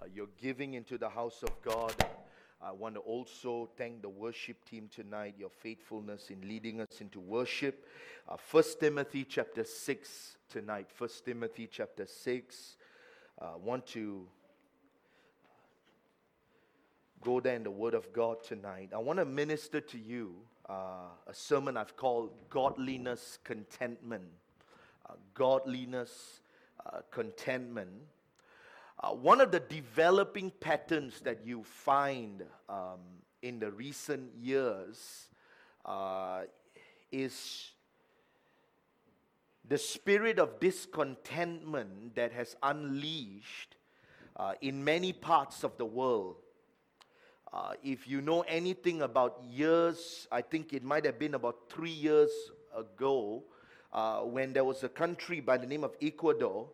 uh, your giving into the house of God. I want to also thank the worship team tonight, your faithfulness in leading us into worship. Uh, 1 Timothy chapter 6 tonight. 1 Timothy chapter 6. I uh, want to go there in the Word of God tonight. I want to minister to you uh, a sermon I've called Godliness Contentment. Uh, godliness uh, Contentment. Uh, one of the developing patterns that you find um, in the recent years uh, is the spirit of discontentment that has unleashed uh, in many parts of the world. Uh, if you know anything about years, I think it might have been about three years ago uh, when there was a country by the name of Ecuador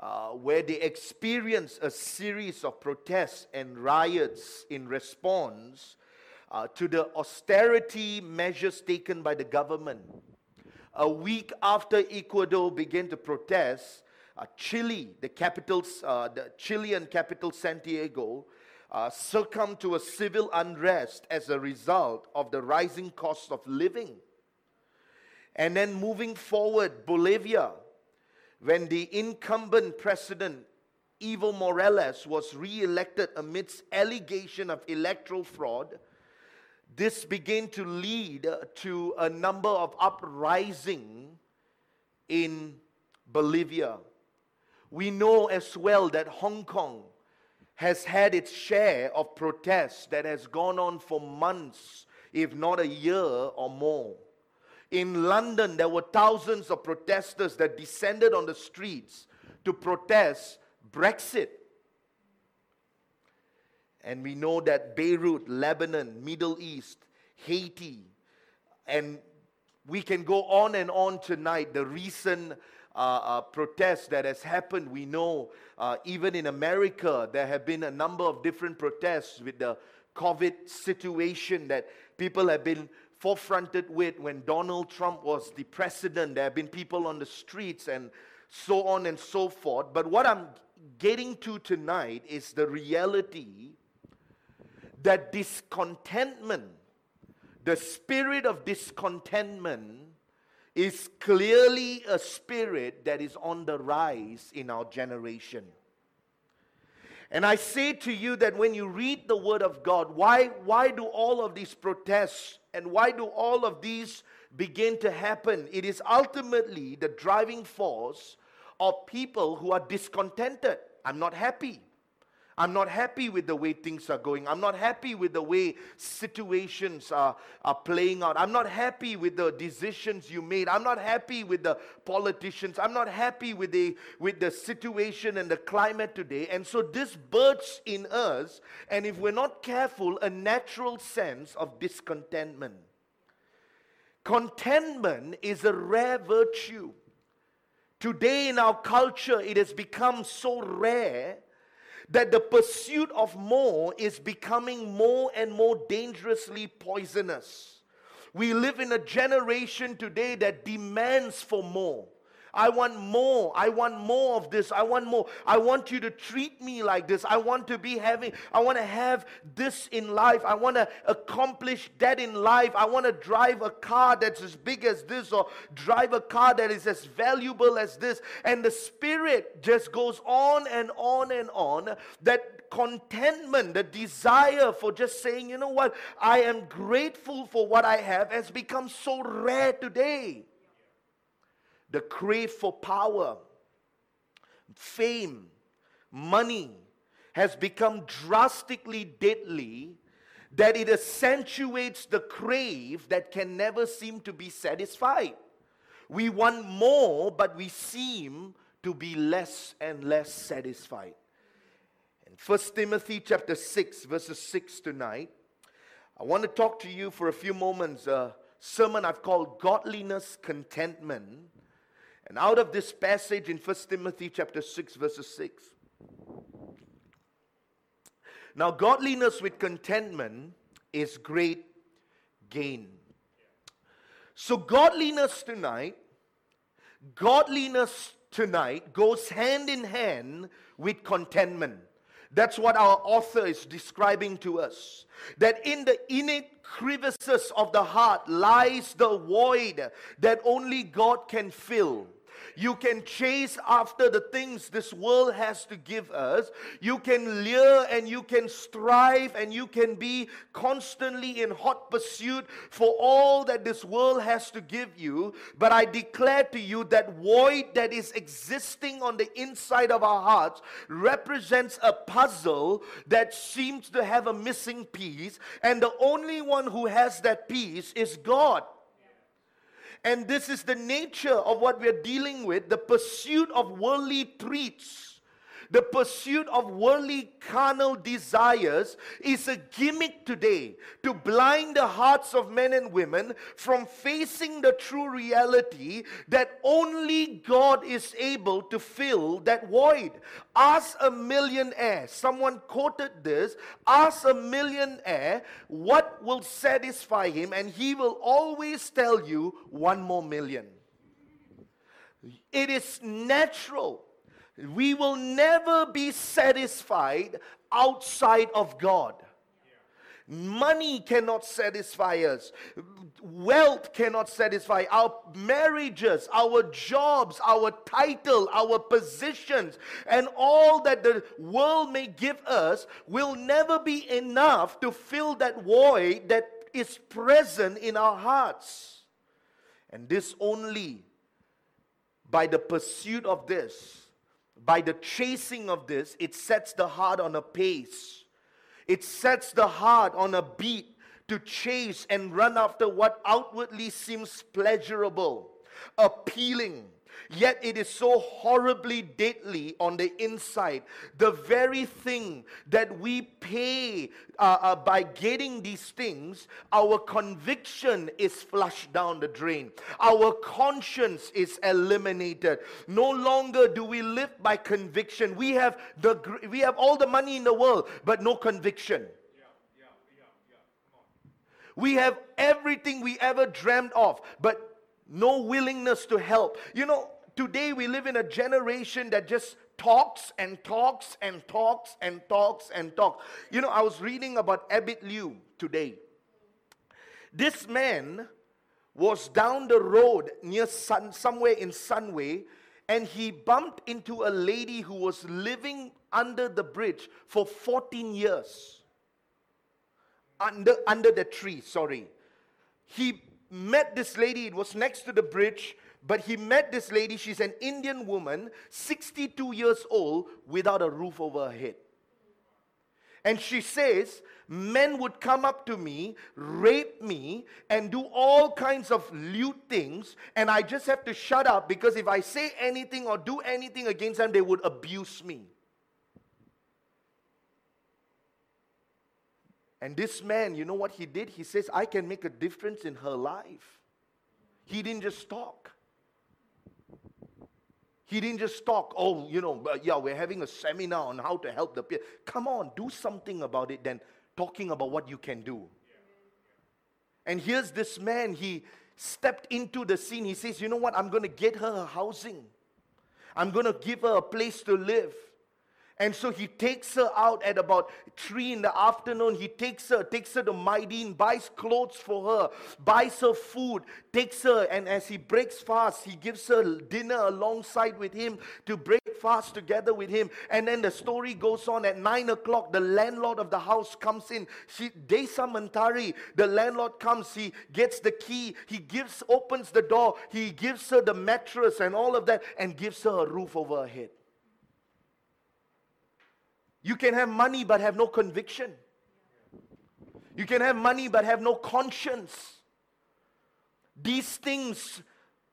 uh, where they experienced a series of protests and riots in response uh, to the austerity measures taken by the government. A week after Ecuador began to protest, uh, Chile, the capital, uh, the Chilean capital Santiago, uh, succumbed to a civil unrest as a result of the rising cost of living. And then moving forward, Bolivia, when the incumbent president, Evo Morales, was re elected amidst allegation of electoral fraud, this began to lead to a number of uprising in Bolivia. We know as well that Hong Kong has had its share of protests that has gone on for months, if not a year or more. In London, there were thousands of protesters that descended on the streets to protest Brexit. And we know that Beirut, Lebanon, Middle East, Haiti, and we can go on and on tonight. The recent uh, uh, protest that has happened. We know uh, even in America, there have been a number of different protests with the COVID situation that people have been forefronted with when Donald Trump was the president. There have been people on the streets and so on and so forth. But what I'm getting to tonight is the reality that discontentment, the spirit of discontentment, is clearly a spirit that is on the rise in our generation. And I say to you that when you read the Word of God, why, why do all of these protests and why do all of these begin to happen? It is ultimately the driving force of people who are discontented. I'm not happy. I'm not happy with the way things are going. I'm not happy with the way situations are, are playing out. I'm not happy with the decisions you made. I'm not happy with the politicians. I'm not happy with the, with the situation and the climate today. And so this births in us, and if we're not careful, a natural sense of discontentment. Contentment is a rare virtue. Today in our culture, it has become so rare that the pursuit of more is becoming more and more dangerously poisonous. We live in a generation today that demands for more. I want more. I want more of this. I want more. I want you to treat me like this. I want to be having, I want to have this in life. I want to accomplish that in life. I want to drive a car that's as big as this or drive a car that is as valuable as this. And the spirit just goes on and on and on that contentment, the desire for just saying, you know what, I am grateful for what I have has become so rare today the crave for power, fame, money has become drastically deadly that it accentuates the crave that can never seem to be satisfied. We want more, but we seem to be less and less satisfied. In 1 Timothy chapter 6, verses 6 to 9, I want to talk to you for a few moments, a sermon I've called Godliness Contentment and out of this passage in 1 Timothy chapter 6 verses 6. Now godliness with contentment is great gain. So godliness tonight, godliness tonight goes hand in hand with contentment. That's what our author is describing to us. That in the innate crevices of the heart lies the void that only God can fill. You can chase after the things this world has to give us. You can lure and you can strive and you can be constantly in hot pursuit for all that this world has to give you. But I declare to you that void that is existing on the inside of our hearts represents a puzzle that seems to have a missing piece. And the only one who has that piece is God. And this is the nature of what we're dealing with the pursuit of worldly treats the pursuit of worldly carnal desires is a gimmick today to blind the hearts of men and women from facing the true reality that only God is able to fill that void. Ask a millionaire, someone quoted this, ask a millionaire what will satisfy him, and he will always tell you one more million. It is natural we will never be satisfied outside of God. Money cannot satisfy us. Wealth cannot satisfy. Our marriages, our jobs, our title, our positions, and all that the world may give us will never be enough to fill that void that is present in our hearts. And this only by the pursuit of this by the chasing of this, it sets the heart on a pace. It sets the heart on a beat to chase and run after what outwardly seems pleasurable, appealing, Yet it is so horribly deadly on the inside. The very thing that we pay uh, uh, by getting these things, our conviction is flushed down the drain. Our conscience is eliminated. No longer do we live by conviction. We have, the, we have all the money in the world, but no conviction. We have everything we ever dreamed of, but no willingness to help. You know, today we live in a generation that just talks and talks and talks and talks and talks. You know, I was reading about Abid Liu today. This man was down the road near Sun, somewhere in Sunway, and he bumped into a lady who was living under the bridge for 14 years. Under, under the tree, sorry. He met this lady, it was next to the bridge, but he met this lady. She's an Indian woman, 62 years old, without a roof over her head. And she says, Men would come up to me, rape me, and do all kinds of lewd things, and I just have to shut up because if I say anything or do anything against them, they would abuse me. And this man, you know what he did? He says, I can make a difference in her life. He didn't just talk. He didn't just talk, oh, you know, yeah, we're having a seminar on how to help the people. Come on, do something about it than talking about what you can do. And here's this man, he stepped into the scene. He says, You know what? I'm going to get her a housing, I'm going to give her a place to live. And so he takes her out at about three in the afternoon. He takes her, takes her to Mydin, buys clothes for her, buys her food, takes her, and as he breaks fast, he gives her dinner alongside with him to break fast together with him. And then the story goes on at nine o'clock. The landlord of the house comes in. She Desa Mentari, the landlord comes, he gets the key, he gives, opens the door, he gives her the mattress and all of that, and gives her a roof over her head. You can have money but have no conviction. You can have money but have no conscience. These things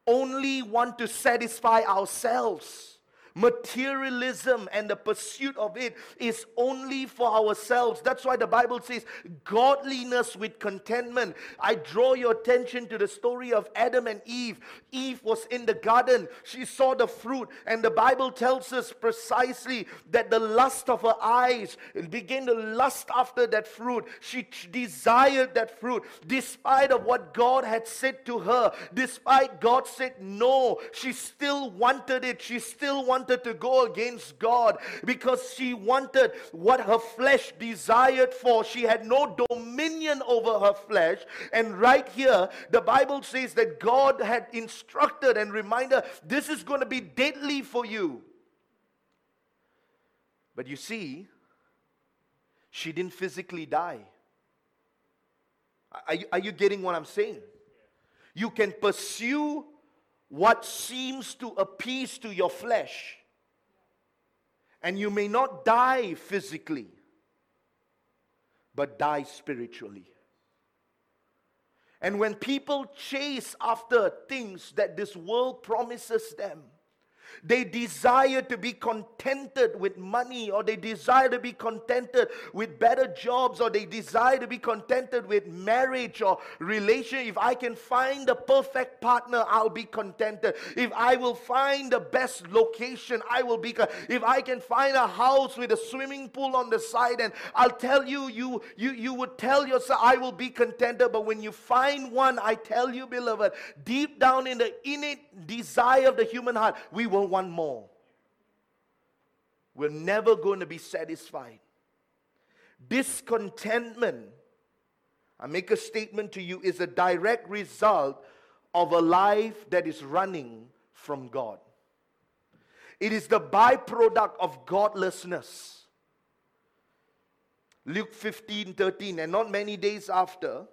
only want to satisfy ourselves. Materialism and the pursuit of it is only for ourselves. That's why the Bible says, godliness with contentment. I draw your attention to the story of Adam and Eve. Eve was in the garden, she saw the fruit, and the Bible tells us precisely that the lust of her eyes began to lust after that fruit. She desired that fruit, despite of what God had said to her, despite God said no, she still wanted it, she still wanted wanted to go against God because she wanted what her flesh desired for. She had no dominion over her flesh. And right here, the Bible says that God had instructed and reminded her this is going to be deadly for you. But you see, she didn't physically die. Are you, are you getting what I'm saying? You can pursue what seems to appease to your flesh, and you may not die physically, but die spiritually. And when people chase after things that this world promises them, they desire to be contented with money, or they desire to be contented with better jobs, or they desire to be contented with marriage or relation. If I can find the perfect partner, I'll be contented. If I will find the best location, I will be. If I can find a house with a swimming pool on the side, and I'll tell you, you you you would tell yourself, I will be contented. But when you find one, I tell you, beloved, deep down in the innate desire of the human heart, we will want more. We're never going to be satisfied. Discontentment, I make a statement to you, is a direct result of a life that is running from God. It is the byproduct of godlessness. Luke 15 13, and not many days after,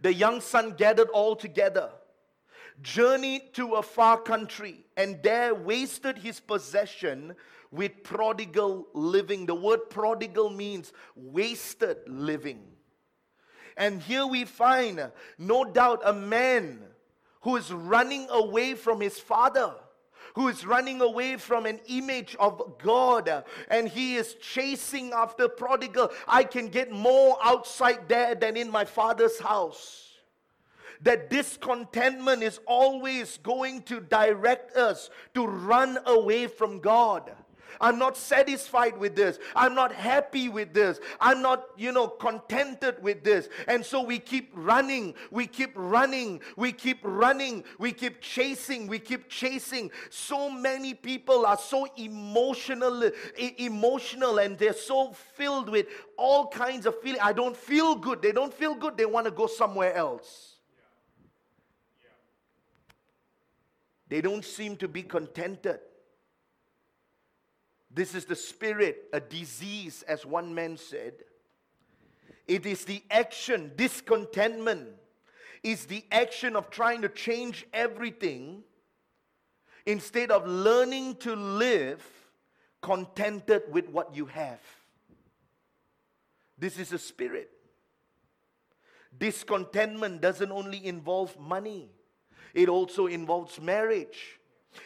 the young son gathered all together journeyed to a far country, and there wasted his possession with prodigal living. The word prodigal means wasted living. And here we find, no doubt, a man who is running away from his father who is running away from an image of God and he is chasing after prodigal. I can get more outside there than in my father's house that discontentment is always going to direct us to run away from God. I'm not satisfied with this. I'm not happy with this. I'm not, you know, contented with this. And so we keep running. We keep running. We keep running. We keep chasing. We keep chasing. So many people are so emotional, emotional, and they're so filled with all kinds of feeling. I don't feel good. They don't feel good. They want to go somewhere else. They don't seem to be contented. This is the spirit, a disease, as one man said. It is the action, discontentment is the action of trying to change everything instead of learning to live contented with what you have. This is a spirit. Discontentment doesn't only involve money. It also involves marriage.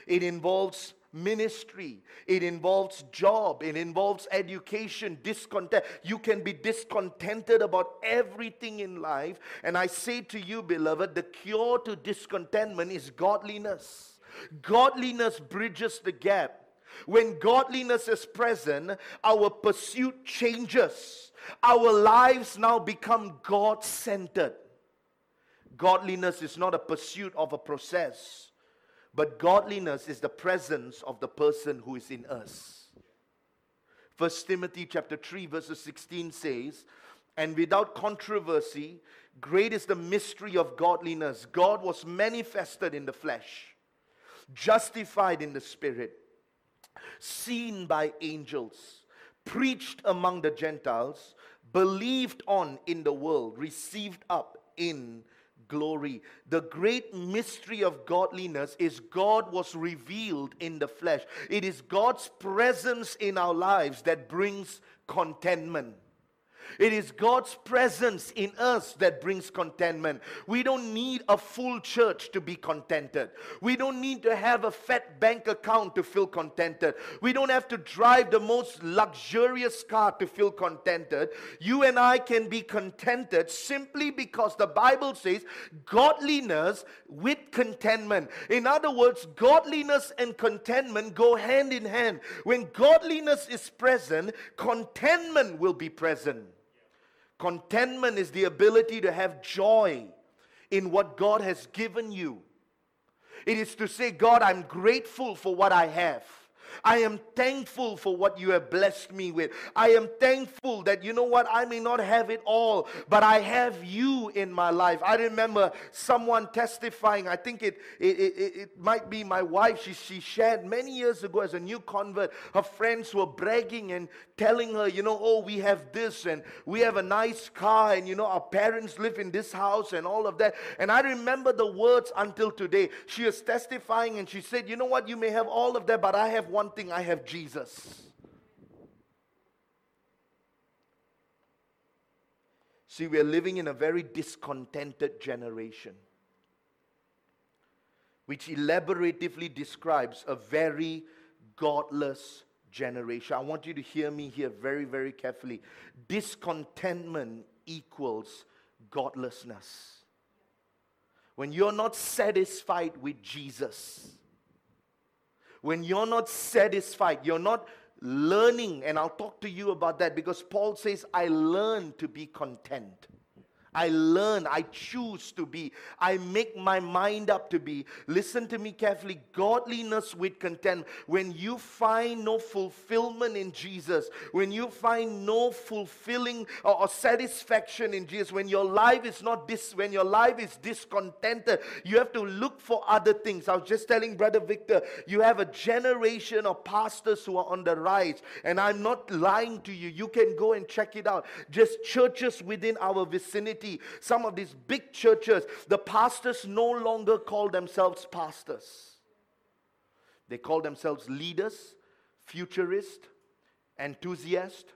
It involves ministry. It involves job. It involves education, discontent. You can be discontented about everything in life. And I say to you, beloved, the cure to discontentment is godliness. Godliness bridges the gap. When godliness is present, our pursuit changes. Our lives now become God centered. Godliness is not a pursuit of a process, but godliness is the presence of the person who is in us. First Timothy chapter 3 verses 16 says, and without controversy, great is the mystery of godliness. God was manifested in the flesh, justified in the spirit, seen by angels, preached among the Gentiles, believed on in the world, received up in glory. The great mystery of godliness is God was revealed in the flesh. It is God's presence in our lives that brings contentment. It is God's presence in us that brings contentment. We don't need a full church to be contented. We don't need to have a fat bank account to feel contented. We don't have to drive the most luxurious car to feel contented. You and I can be contented simply because the Bible says godliness with contentment. In other words, godliness and contentment go hand in hand. When godliness is present, contentment will be present. Contentment is the ability to have joy in what God has given you. It is to say, God, I'm grateful for what I have. I am thankful for what you have blessed me with. I am thankful that, you know what, I may not have it all, but I have you in my life. I remember someone testifying, I think it, it, it, it might be my wife, she, she shared many years ago as a new convert, her friends were bragging and telling her, you know, oh, we have this and we have a nice car and, you know, our parents live in this house and all of that. And I remember the words until today. She was testifying and she said, you know what, you may have all of that, but I have one thing I have Jesus. See, we are living in a very discontented generation, which elaboratively describes a very godless generation. I want you to hear me here very, very carefully. Discontentment equals godlessness. When you're not satisfied with Jesus, when you're not satisfied, you're not learning, and I'll talk to you about that because Paul says, I learned to be content. I learn, I choose to be, I make my mind up to be. Listen to me carefully godliness with content. When you find no fulfillment in Jesus, when you find no fulfilling or, or satisfaction in Jesus, when your life is not this, when your life is discontented, you have to look for other things. I was just telling Brother Victor, you have a generation of pastors who are on the rise, and I'm not lying to you. You can go and check it out. Just churches within our vicinity some of these big churches, the pastors no longer call themselves pastors. They call themselves leaders, futurist, enthusiast,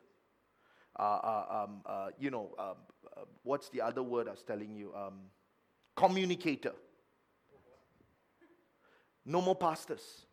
uh, uh, um, uh, you know, um, uh, what's the other word I was telling you? Um, communicator. No more pastors.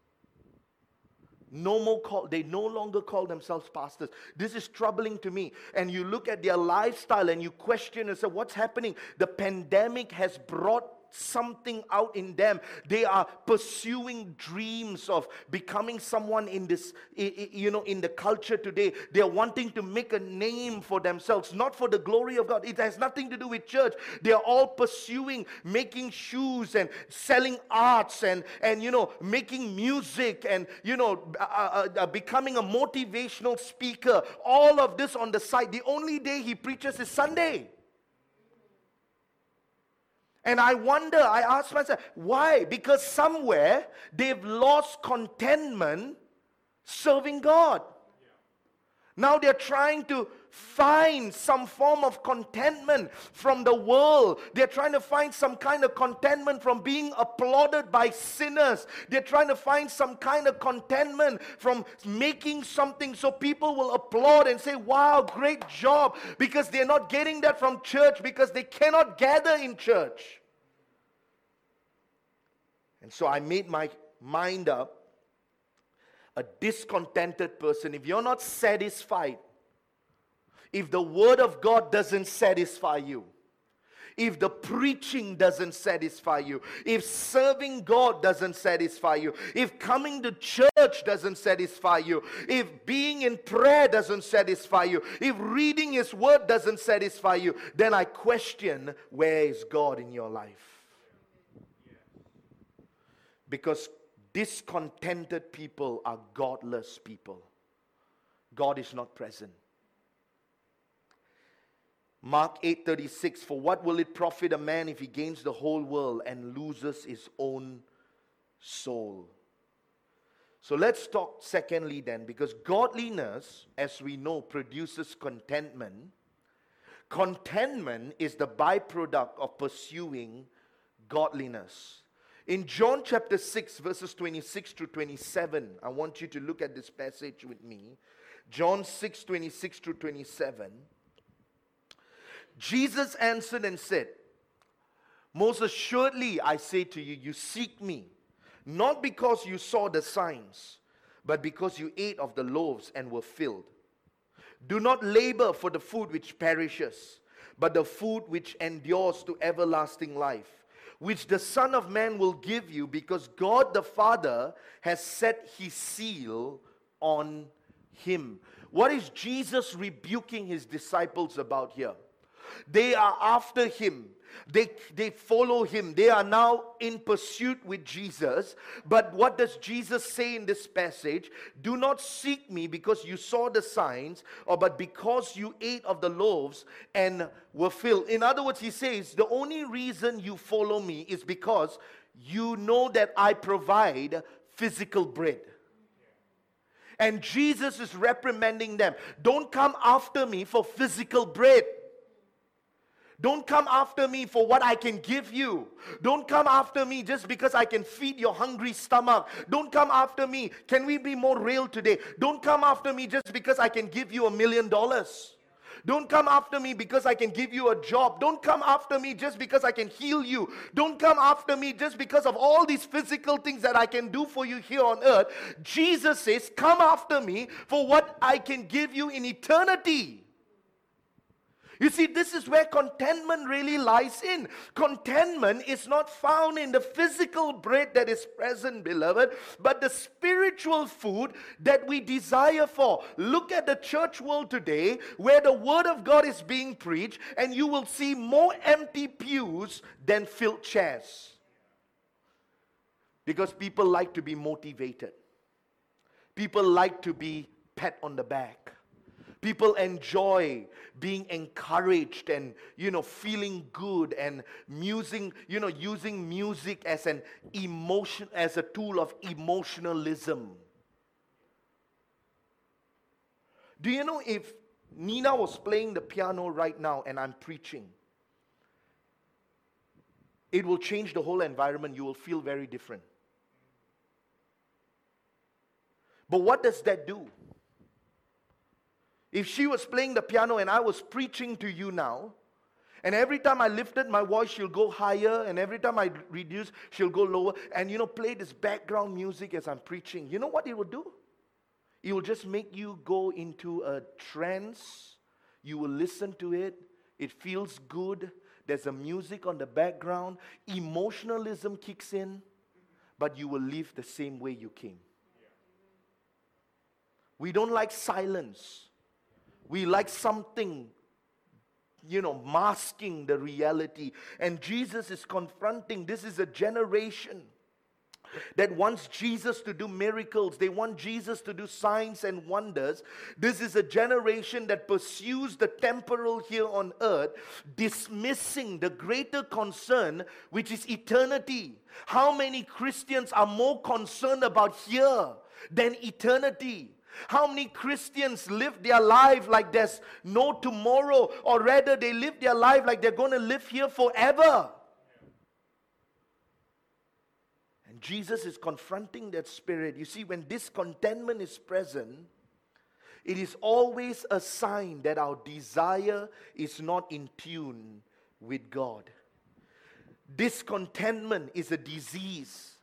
No more call, they no longer call themselves pastors. This is troubling to me. And you look at their lifestyle and you question and say, what's happening? The pandemic has brought something out in them. They are pursuing dreams of becoming someone in this, you know, in the culture today. They are wanting to make a name for themselves, not for the glory of God. It has nothing to do with church. They are all pursuing making shoes and selling arts and, and you know, making music and, you know, uh, uh, uh, becoming a motivational speaker. All of this on the side. The only day he preaches is Sunday. And I wonder, I ask myself, why? Because somewhere they've lost contentment serving God. Now they're trying to find some form of contentment from the world. They're trying to find some kind of contentment from being applauded by sinners. They're trying to find some kind of contentment from making something so people will applaud and say, Wow, great job. Because they're not getting that from church because they cannot gather in church. And so I made my mind up a discontented person, if you're not satisfied, if the word of God doesn't satisfy you, if the preaching doesn't satisfy you, if serving God doesn't satisfy you, if coming to church doesn't satisfy you, if being in prayer doesn't satisfy you, if reading His word doesn't satisfy you, then I question where is God in your life? Because discontented people are godless people. God is not present. Mark 8:36 For what will it profit a man if he gains the whole world and loses his own soul? So let's talk secondly then because godliness as we know produces contentment. Contentment is the byproduct of pursuing godliness. In John chapter 6, verses 26 to 27, I want you to look at this passage with me. John 6, 26 to 27. Jesus answered and said, Most assuredly I say to you, you seek me, not because you saw the signs, but because you ate of the loaves and were filled. Do not labor for the food which perishes, but the food which endures to everlasting life, which the Son of Man will give you, because God the Father has set his seal on him. What is Jesus rebuking his disciples about here? They are after him. They, they follow him. They are now in pursuit with Jesus. But what does Jesus say in this passage? Do not seek me because you saw the signs, or but because you ate of the loaves and were filled. In other words, he says, the only reason you follow me is because you know that I provide physical bread. And Jesus is reprimanding them. Don't come after me for physical bread. Don't come after me for what I can give you. Don't come after me just because I can feed your hungry stomach. Don't come after me. Can we be more real today? Don't come after me just because I can give you a million dollars. Don't come after me because I can give you a job. Don't come after me just because I can heal you. Don't come after me just because of all these physical things that I can do for you here on earth. Jesus says, Come after me for what I can give you in eternity. You see, this is where contentment really lies in. Contentment is not found in the physical bread that is present, beloved, but the spiritual food that we desire for. Look at the church world today where the word of God is being preached, and you will see more empty pews than filled chairs. Because people like to be motivated, people like to be pat on the back. People enjoy being encouraged and you know feeling good and musing, you know, using music as an emotion as a tool of emotionalism. Do you know if Nina was playing the piano right now and I'm preaching? It will change the whole environment. You will feel very different. But what does that do? If she was playing the piano and I was preaching to you now, and every time I lifted my voice, she'll go higher, and every time I reduce, she'll go lower, and you know, play this background music as I'm preaching. You know what it will do? It will just make you go into a trance. You will listen to it, it feels good. There's a music on the background. Emotionalism kicks in, but you will leave the same way you came. We don't like silence. We like something, you know, masking the reality. And Jesus is confronting this is a generation that wants Jesus to do miracles. They want Jesus to do signs and wonders. This is a generation that pursues the temporal here on earth, dismissing the greater concern, which is eternity. How many Christians are more concerned about here than eternity? How many Christians live their life like there's no tomorrow, or rather, they live their life like they're going to live here forever? And Jesus is confronting that spirit. You see, when discontentment is present, it is always a sign that our desire is not in tune with God. Discontentment is a disease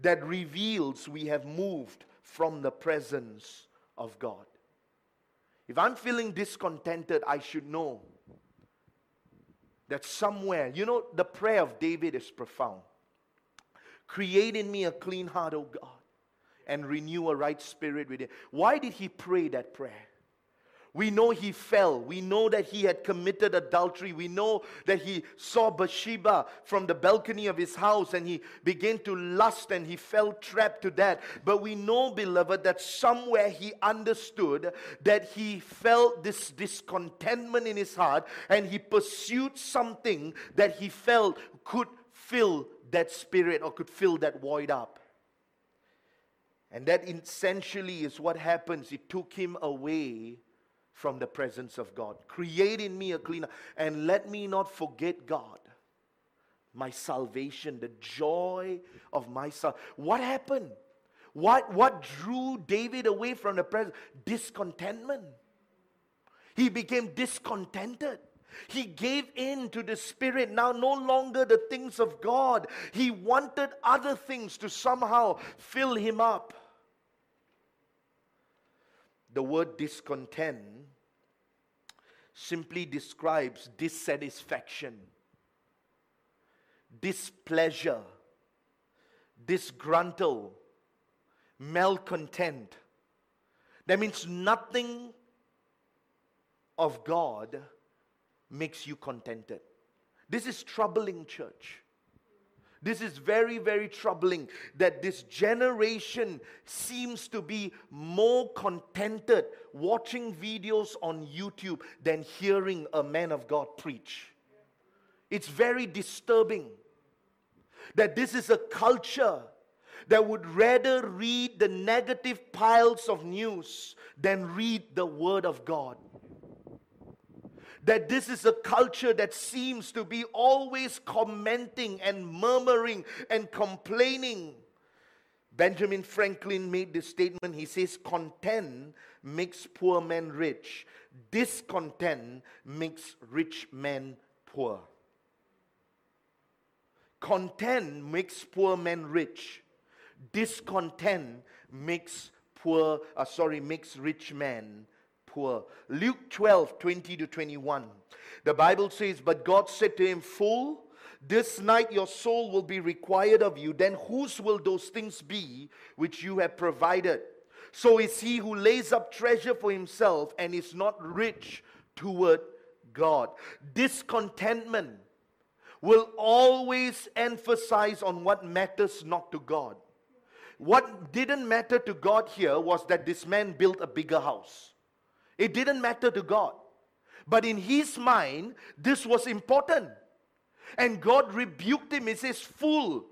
that reveals we have moved from the presence of God. If I'm feeling discontented, I should know that somewhere, you know, the prayer of David is profound. Create in me a clean heart, O God, and renew a right spirit within. Why did he pray that prayer? We know he fell. We know that he had committed adultery. We know that he saw Bathsheba from the balcony of his house and he began to lust and he fell trapped to that. But we know, beloved, that somewhere he understood that he felt this discontentment in his heart and he pursued something that he felt could fill that spirit or could fill that void up. And that essentially is what happens. It took him away from the presence of God. Create in me a cleaner and let me not forget God. My salvation, the joy of my son. What happened? What, what drew David away from the presence? Discontentment. He became discontented. He gave in to the Spirit. Now, no longer the things of God. He wanted other things to somehow fill him up. The word discontent simply describes dissatisfaction, displeasure, disgruntle, malcontent. That means nothing of God makes you contented. This is troubling, church. This is very, very troubling that this generation seems to be more contented watching videos on YouTube than hearing a man of God preach. It's very disturbing that this is a culture that would rather read the negative piles of news than read the Word of God. That this is a culture that seems to be always commenting and murmuring and complaining. Benjamin Franklin made this statement. He says, Content makes poor men rich, discontent makes rich men poor. Content makes poor men rich. Discontent makes poor, uh, sorry, makes rich men poor. Luke 12, 20 to 21. The Bible says, But God said to him, Fool, this night your soul will be required of you. Then whose will those things be which you have provided? So is he who lays up treasure for himself and is not rich toward God. Discontentment will always emphasize on what matters not to God. What didn't matter to God here was that this man built a bigger house. It didn't matter to God. But in his mind, this was important. And God rebuked him. He says, Fool,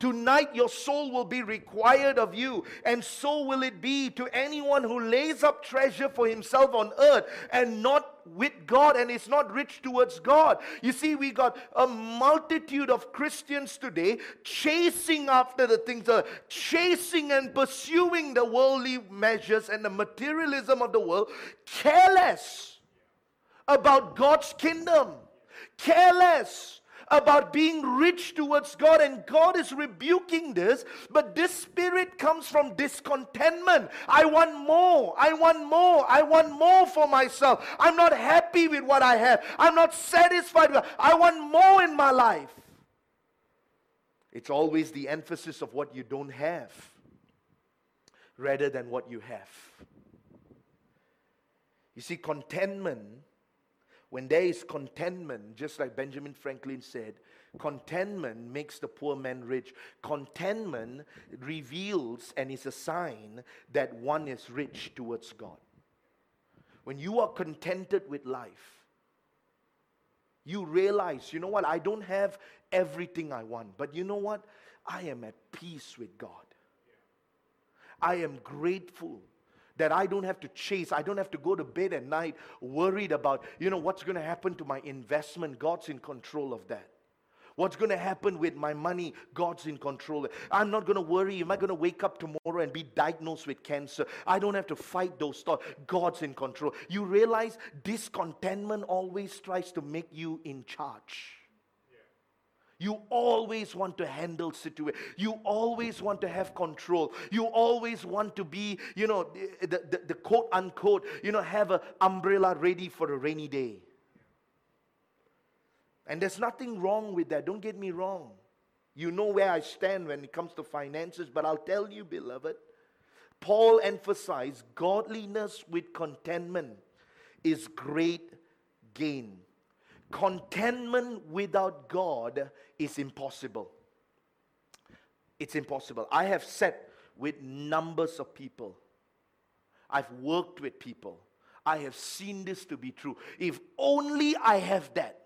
Tonight, your soul will be required of you, and so will it be to anyone who lays up treasure for himself on earth and not with God and is not rich towards God. You see, we got a multitude of Christians today chasing after the things, uh, chasing and pursuing the worldly measures and the materialism of the world, careless about God's kingdom, careless about being rich towards God, and God is rebuking this. But this spirit comes from discontentment. I want more. I want more. I want more for myself. I'm not happy with what I have. I'm not satisfied with. I want more in my life. It's always the emphasis of what you don't have rather than what you have. You see, contentment when there is contentment, just like Benjamin Franklin said, contentment makes the poor man rich. Contentment reveals and is a sign that one is rich towards God. When you are contented with life, you realize, you know what, I don't have everything I want, but you know what? I am at peace with God. I am grateful that I don't have to chase. I don't have to go to bed at night worried about, you know, what's going to happen to my investment. God's in control of that. What's going to happen with my money? God's in control. I'm not going to worry. Am I going to wake up tomorrow and be diagnosed with cancer? I don't have to fight those thoughts. God's in control. You realize discontentment always tries to make you in charge. You always want to handle situation. You always want to have control. You always want to be, you know, the, the, the quote unquote, you know, have an umbrella ready for a rainy day. And there's nothing wrong with that. Don't get me wrong. You know where I stand when it comes to finances, but I'll tell you, beloved, Paul emphasized godliness with contentment is great gain. Contentment without God is impossible. It's impossible. I have sat with numbers of people. I've worked with people. I have seen this to be true. If only I have that.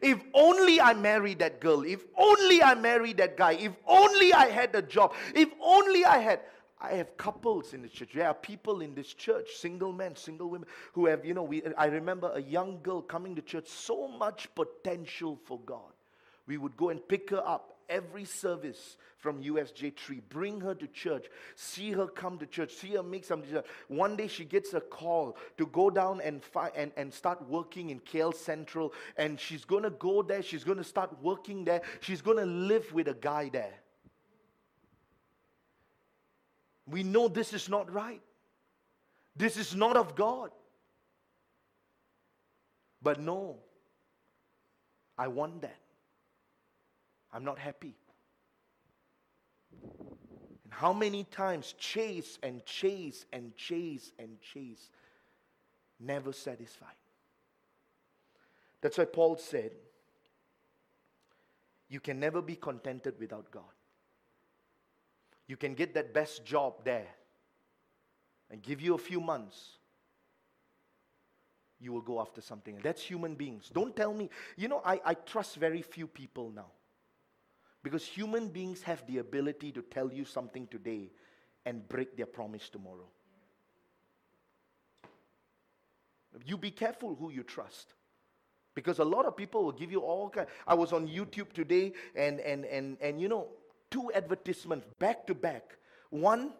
If only I married that girl. If only I married that guy. If only I had a job. If only I had. I have couples in the church. There are people in this church, single men, single women, who have, you know, we, I remember a young girl coming to church, so much potential for God. We would go and pick her up every service from USJ Tree, bring her to church, see her come to church, see her make some. One day she gets a call to go down and, fi- and, and start working in KL Central, and she's going to go there, she's going to start working there, she's going to live with a guy there. We know this is not right. This is not of God. But no, I want that. I'm not happy. And how many times chase and chase and chase and chase, never satisfied. That's why Paul said, You can never be contented without God. You can get that best job there and give you a few months. You will go after something. That's human beings. Don't tell me. You know, I, I trust very few people now. Because human beings have the ability to tell you something today and break their promise tomorrow. You be careful who you trust. Because a lot of people will give you all. I was on YouTube today and and and and you know, two advertisements back to back. One,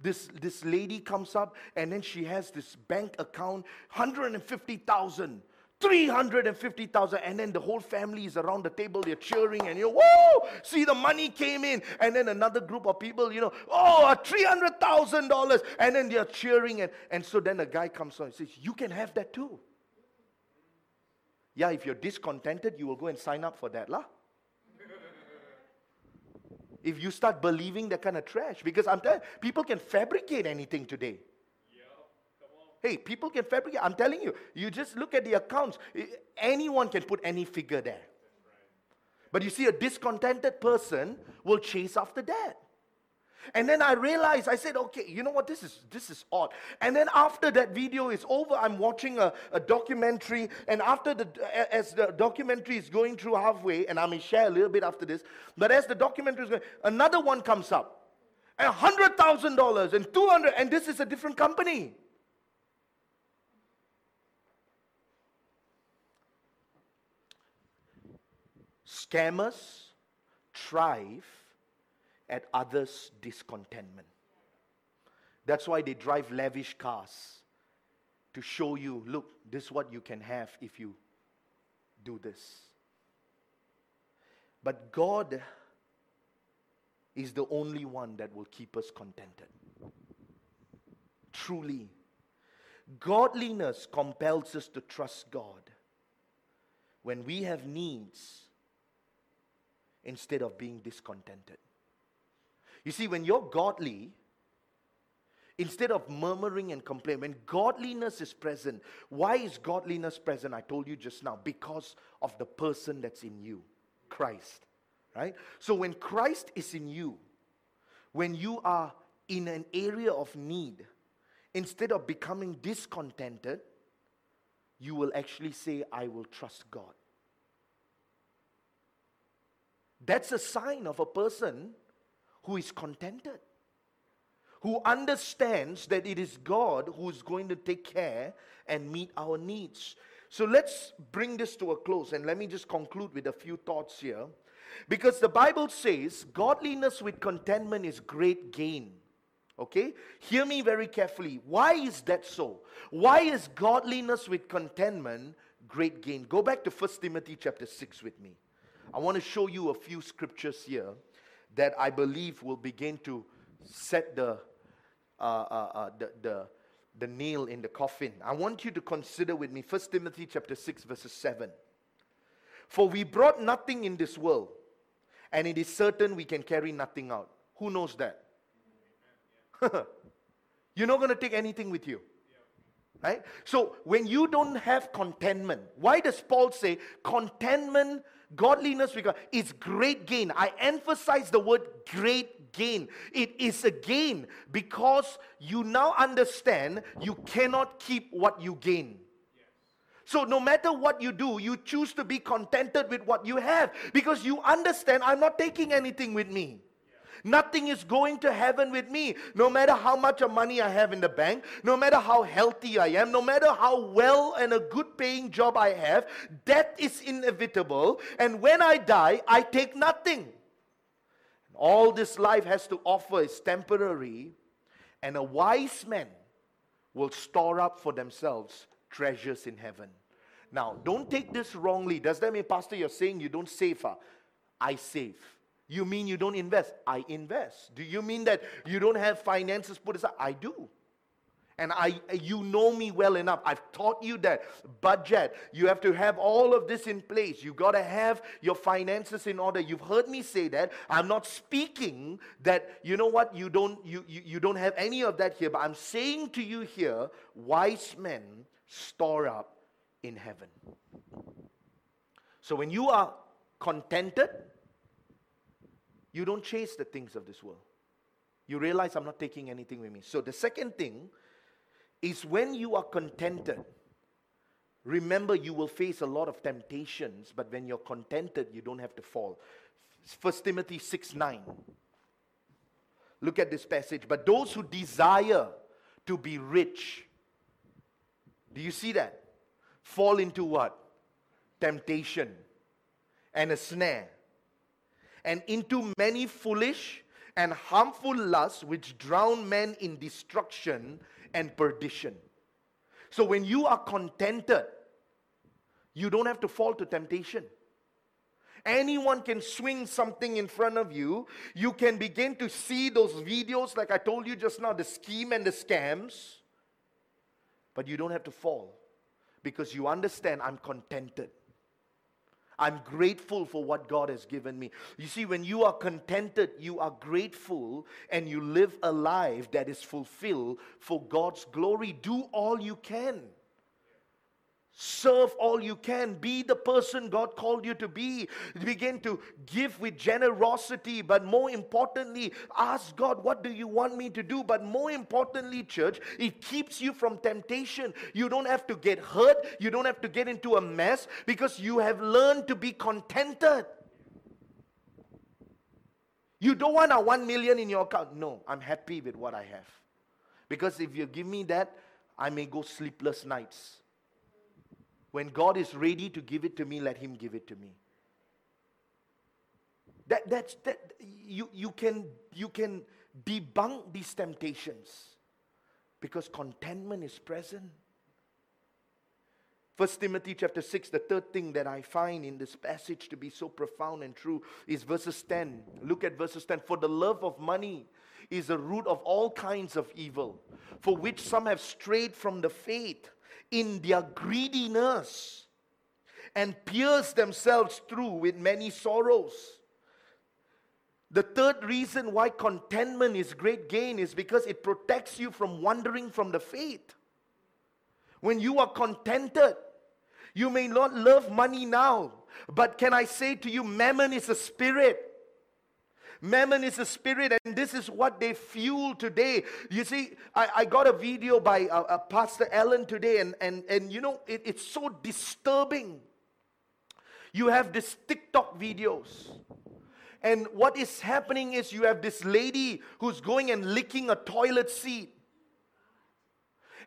this this lady comes up and then she has this bank account, 150,000. 350,000 and then the whole family is around the table they're cheering and you whoa see the money came in and then another group of people you know oh $300,000 and then they're cheering and, and so then a guy comes on and says you can have that too yeah if you're discontented you will go and sign up for that lah if you start believing that kind of trash because I'm telling people can fabricate anything today Hey, people can fabricate. I'm telling you, you just look at the accounts. Eh, anyone can put any figure there. But you see, a discontented person will chase after that. And then I realized, I said, okay, you know what, this is this is odd. And then after that video is over, I'm watching a, a documentary, and after the as the documentary is going through halfway, and I may share a little bit after this, but as the documentary is going, another one comes up. A hundred thousand dollars and two hundred, and this is a different company. Scammers thrive at others' discontentment. That's why they drive lavish cars to show you look, this is what you can have if you do this. But God is the only one that will keep us contented. Truly. Godliness compels us to trust God. When we have needs, instead of being discontented. You see, when you're godly, instead of murmuring and complaining, when godliness is present, why is godliness present? I told you just now, because of the person that's in you, Christ. Right? So when Christ is in you, when you are in an area of need, instead of becoming discontented, you will actually say, I will trust God. That's a sign of a person who is contented, who understands that it is God who is going to take care and meet our needs. So let's bring this to a close and let me just conclude with a few thoughts here. Because the Bible says godliness with contentment is great gain. Okay? Hear me very carefully. Why is that so? Why is godliness with contentment great gain? Go back to 1 Timothy chapter 6 with me. I want to show you a few scriptures here that I believe will begin to set the, uh, uh, uh, the, the, the nail in the coffin. I want you to consider with me 1 Timothy chapter 6 verses 7. For we brought nothing in this world, and it is certain we can carry nothing out. Who knows that? You're not going to take anything with you. Right? So when you don't have contentment, why does Paul say contentment Godliness is great gain. I emphasize the word great gain. It is a gain because you now understand you cannot keep what you gain. So, no matter what you do, you choose to be contented with what you have because you understand I'm not taking anything with me. Nothing is going to heaven with me. No matter how much money I have in the bank, no matter how healthy I am, no matter how well and a good paying job I have, death is inevitable. And when I die, I take nothing. All this life has to offer is temporary, and a wise man will store up for themselves treasures in heaven. Now, don't take this wrongly. Does that mean, Pastor, you're saying you don't save? Huh? I save. You mean you don't invest? I invest. Do you mean that you don't have finances put aside? I do. And I, you know me well enough. I've taught you that budget. You have to have all of this in place. You've got to have your finances in order. You've heard me say that. I'm not speaking that you know what you don't you, you, you don't have any of that here. But I'm saying to you here, wise men store up in heaven. So when you are contented, you don't chase the things of this world. You realize I'm not taking anything with me. So the second thing is when you are contented, remember you will face a lot of temptations, but when you're contented, you don't have to fall. 1 Timothy 6 9. Look at this passage. But those who desire to be rich, do you see that? Fall into what? Temptation and a snare, and into many foolish and harmful lusts which drown men in destruction and perdition. So when you are contented, you don't have to fall to temptation. Anyone can swing something in front of you. You can begin to see those videos, like I told you just now, the scheme and the scams. But you don't have to fall because you understand I'm contented. I'm grateful for what God has given me. You see, when you are contented, you are grateful and you live a life that is fulfilled for God's glory. Do all you can. Serve all you can. Be the person God called you to be. Begin to give with generosity, but more importantly, ask God, What do you want me to do? But more importantly, church, it keeps you from temptation. You don't have to get hurt, you don't have to get into a mess because you have learned to be contented. You don't want a one million in your account. No, I'm happy with what I have. Because if you give me that, I may go sleepless nights. When God is ready to give it to me, let Him give it to me. That, that's, that, you, you, can, you can debunk these temptations because contentment is present. First Timothy chapter 6, the third thing that I find in this passage to be so profound and true is verses 10. Look at verses 10. For the love of money is the root of all kinds of evil, for which some have strayed from the faith in their greediness and pierce themselves through with many sorrows. The third reason why contentment is great gain is because it protects you from wandering from the faith. When you are contented, you may not love money now, but can I say to you, mammon is a spirit. Mammon is a spirit, and this is what they fuel today. You see, I, I got a video by uh, uh, Pastor Allen today, and, and, and you know, it, it's so disturbing. You have these TikTok videos. And what is happening is you have this lady who's going and licking a toilet seat.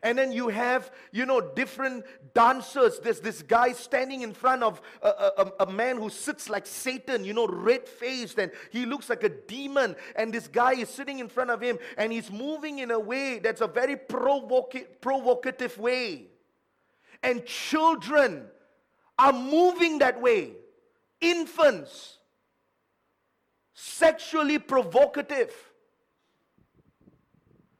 And then you have, you know, different dancers. There's this guy standing in front of a, a, a man who sits like Satan, you know, red faced, and he looks like a demon. And this guy is sitting in front of him, and he's moving in a way that's a very provoca- provocative way. And children are moving that way. Infants, sexually provocative.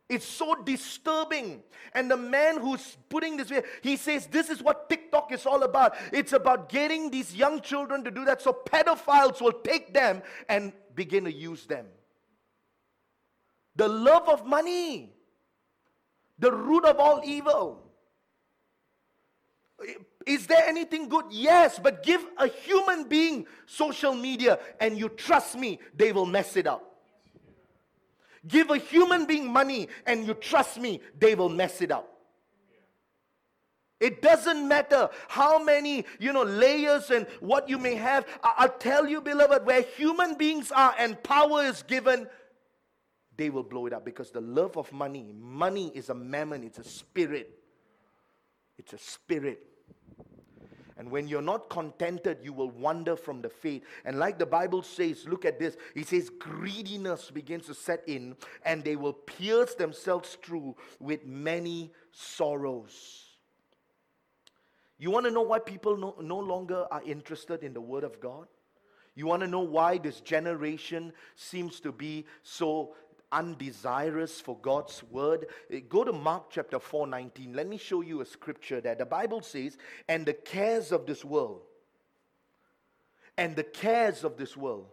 It's so disturbing. And the man who's putting this, way, he says, This is what TikTok is all about. It's about getting these young children to do that so pedophiles will take them and begin to use them. The love of money, the root of all evil. Is there anything good? Yes, but give a human being social media and you trust me, they will mess it up. Give a human being money and you trust me, they will mess it up. It doesn't matter how many, you know, layers and what you may have. I'll tell you, beloved, where human beings are and power is given, they will blow it up because the love of money, money is a mammon, it's a spirit. It's a spirit. And when you're not contented, you will wander from the faith. And like the Bible says, look at this. It says, greediness begins to set in, and they will pierce themselves through with many sorrows. You want to know why people no, no longer are interested in the Word of God? You want to know why this generation seems to be so undesirous for God's word. Eh, go to Mark chapter 4 19. Let me show you a scripture there. The Bible says, And the cares of this world, and the cares of this world,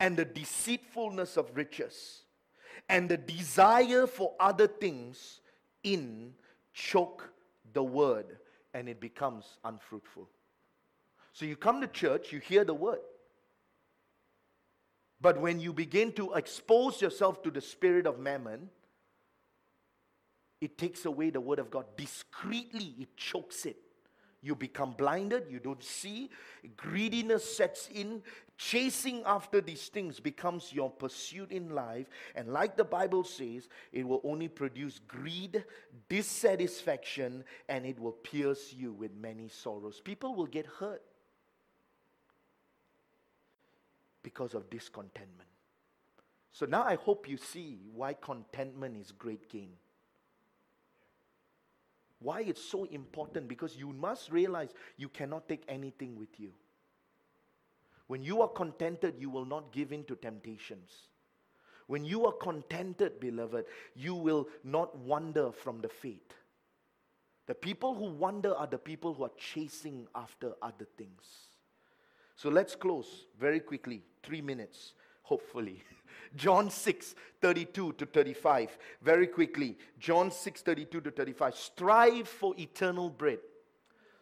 and the deceitfulness of riches, and the desire for other things in choke the word, and it becomes unfruitful. So you come to church, you hear the word. But when you begin to expose yourself to the spirit of mammon, it takes away the word of God. Discreetly, it chokes it. You become blinded, you don't see. Greediness sets in. Chasing after these things becomes your pursuit in life. And like the Bible says, it will only produce greed, dissatisfaction, and it will pierce you with many sorrows. People will get hurt because of discontentment. So now I hope you see why contentment is great gain. Why it's so important because you must realize you cannot take anything with you. When you are contented, you will not give in to temptations. When you are contented, beloved, you will not wander from the faith. The people who wander are the people who are chasing after other things. So let's close very quickly, three minutes, hopefully. John 6, 32 to 35. Very quickly. John 6, 32 to 35. Strive for eternal bread.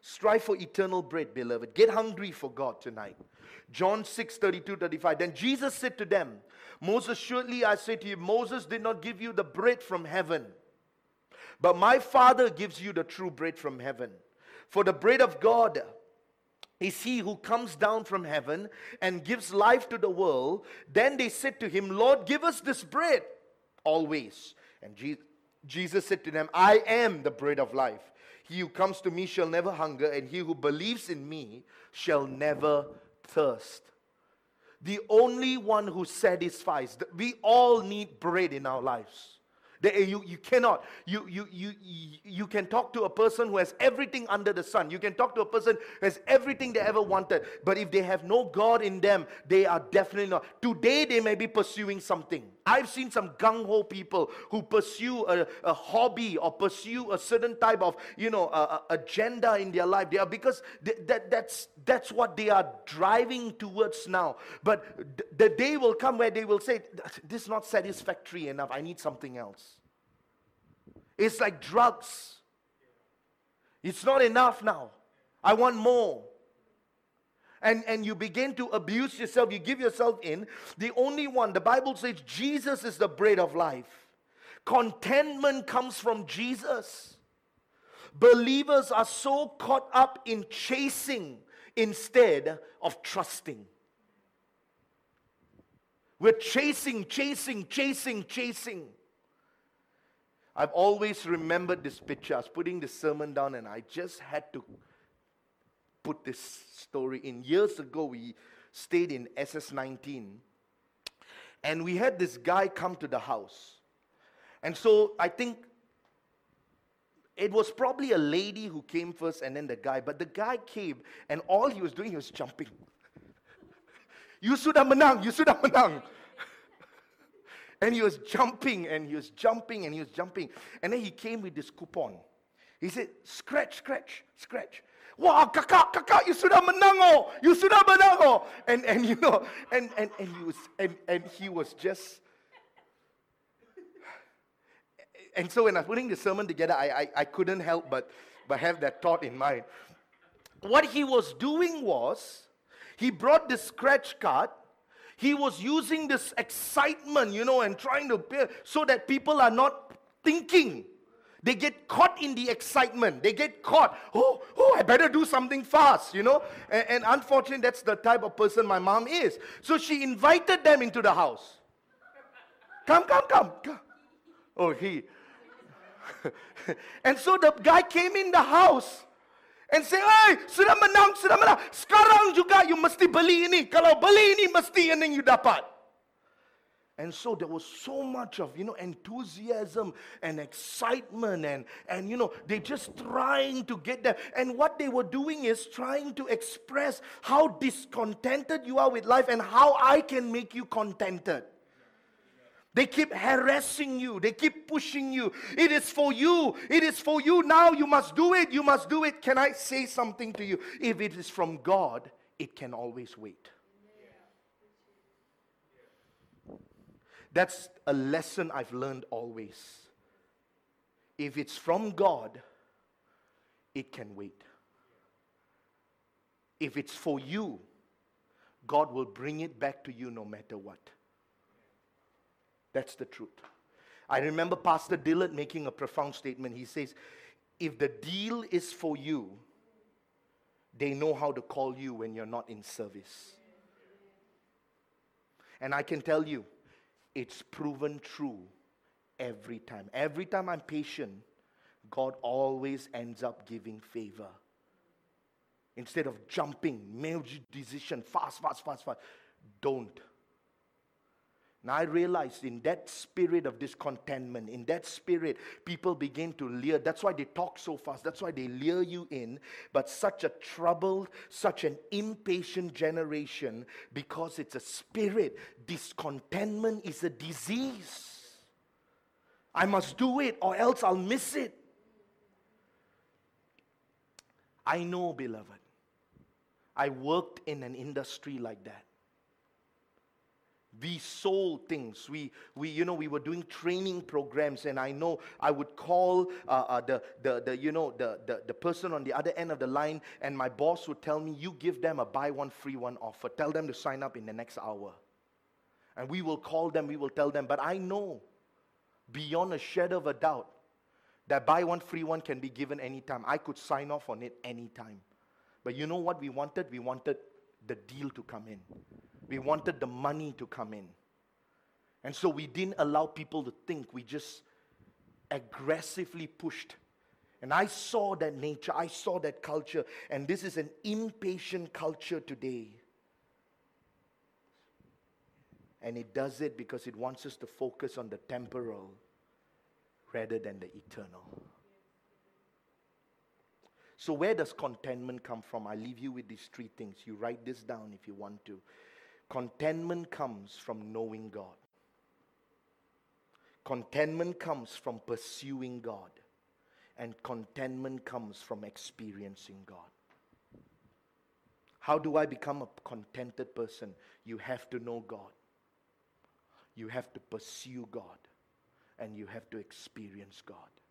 Strive for eternal bread, beloved. Get hungry for God tonight. John 6, 32, 35. Then Jesus said to them, Moses, surely I say to you, Moses did not give you the bread from heaven, but my Father gives you the true bread from heaven. For the bread of God is he who comes down from heaven and gives life to the world. Then they said to him, Lord, give us this bread always. And Jesus said to them, I am the bread of life. He who comes to me shall never hunger, and he who believes in me shall never thirst. The only one who satisfies, we all need bread in our lives. They, you, you cannot. You, you, you, you can talk to a person who has everything under the sun. You can talk to a person who has everything they ever wanted. But if they have no God in them, they are definitely not. Today, they may be pursuing something. I've seen some gung ho people who pursue a, a, hobby or pursue a certain type of, you know, agenda in their life. They are because they, that, that's, that's what they are driving towards now. But th- the day will come where they will say, This is not satisfactory enough. I need something else. It's like drugs. It's not enough now. I want more. And, and you begin to abuse yourself, you give yourself in. The only one, the Bible says Jesus is the bread of life. Contentment comes from Jesus. Believers are so caught up in chasing instead of trusting. We're chasing, chasing, chasing, chasing. I've always remembered this picture. I was putting the sermon down and I just had to put this story in. Years ago, we stayed in SS19 and we had this guy come to the house. And so I think it was probably a lady who came first and then the guy, but the guy came and all he was doing, he was jumping. you sudah menang, you sudah menang. And he was jumping and he was jumping and he was jumping. And then he came with this coupon. He said, scratch, scratch, scratch. Wah, kakak, kakak, you sudah menang oh. You sudah menang oh. And, and you know, and, and, and, he was, and, and he was just... And so when I was putting the sermon together, I, I, I couldn't help but, but have that thought in mind. What he was doing was, he brought the scratch card he was using this excitement, you know, and trying to so that people are not thinking. They get caught in the excitement. They get caught. Oh, oh, I better do something fast, you know. And, and unfortunately, that's the type of person my mom is. So she invited them into the house. Come, come, come. come. Oh, he. and so the guy came in the house and say, hey, sudah menang, sudah menang. Sekarang juga you mesti beli ini. Kalau beli ini, mesti ini you dapat. And so there was so much of, you know, enthusiasm and excitement and, and, you know, they just trying to get there. And what they were doing is trying to express how discontented you are with life and how I can make you contented. They keep harassing you. They keep pushing you. It is for you. It is for you now. You must do it. You must do it. Can I say something to you? If it is from God, it can always wait. That's a lesson I've learned always. If it's from God, it can wait. if it's for you, God will bring it back to you no matter what. That's the truth. I remember Pastor Dillard making a profound statement. He says, If the deal is for you, they know how to call you when you're not in service. And I can tell you, it's proven true every time. Every time I'm patient, God always ends up giving favor. Instead of jumping, major decision, fast, fast, fast, fast, don't. Now I realized in that spirit of discontentment, in that spirit, people begin to leer. That's why they talk so fast. That's why they leer you in. But such a troubled, such an impatient generation, because it's a spirit. Discontentment is a disease. I must do it or else I'll miss it. I know, beloved. I worked in an industry like that we sold things. We, we you know we were doing training programs and i know i would call uh, uh, the, the, the you know the, the, the person on the other end of the line and my boss would tell me you give them a buy one free one offer. Tell them to sign up in the next hour. And we will call them we will tell them. But i know beyond a shadow of a doubt that buy one free one can be given anytime. I could sign off on it anytime. But you know what we wanted? We wanted the deal to come in we wanted the money to come in. And so we didn't allow people to think. We just aggressively pushed. And I saw that nature, I saw that culture. And this is an impatient culture today. And it does it because it wants us to focus on the temporal rather than the eternal. So, where does contentment come from? I leave you with these three things. You write this down if you want to. Contentment comes from knowing God. Contentment comes from pursuing God. And contentment comes from experiencing God. How do I become a contented person? You have to know God. You have to pursue God. And you have to experience God.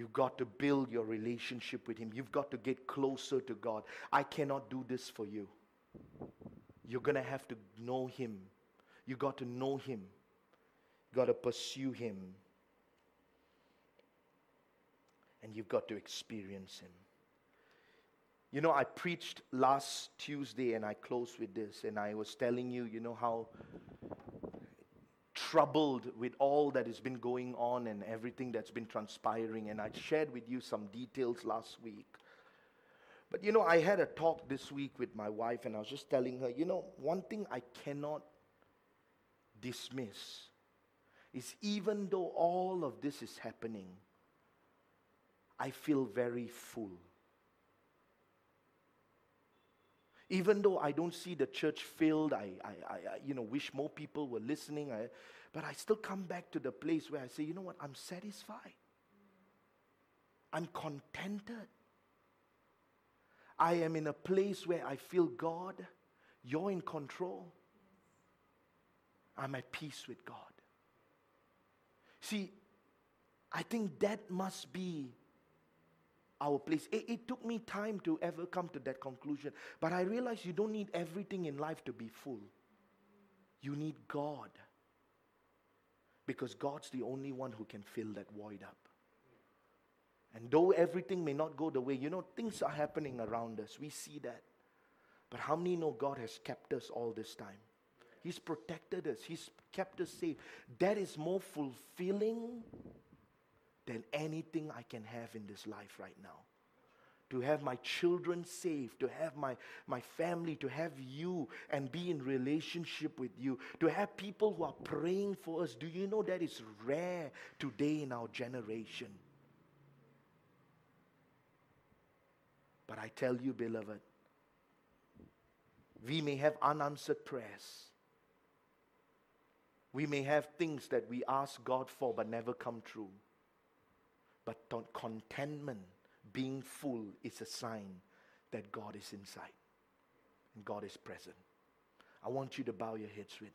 You've got to build your relationship with Him. You've got to get closer to God. I cannot do this for you. You're going to have to know Him. You've got to know Him. You've got to pursue Him. And you've got to experience Him. You know, I preached last Tuesday and I closed with this, and I was telling you, you know, how troubled with all that has been going on and everything that's been transpiring. And I shared with you some details last week. But you know, I had a talk this week with my wife, and I was just telling her, you know, one thing I cannot dismiss is even though all of this is happening, I feel very full. Even though I don't see the church filled, I, I, I, you know, wish more people were listening, I, but I still come back to the place where I say, you know what, I'm satisfied. I'm contented. I am in a place where I feel God, you're in control. I'm at peace with God. See, I think that must be our place. It, it, took me time to ever come to that conclusion. But I realized you don't need everything in life to be full. You need God. Because God's the only one who can fill that void up. And though everything may not go the way, you know, things are happening around us. We see that. But how many know God has kept us all this time? He's protected us, He's kept us safe. That is more fulfilling than anything I can have in this life right now. To have my children safe, to have my, my family, to have you and be in relationship with you, to have people who are praying for us. Do you know that is rare today in our generation? But I tell you, beloved, we may have unanswered prayers. We may have things that we ask God for but never come true. But contentment, being full, is a sign that God is inside and God is present. I want you to bow your heads with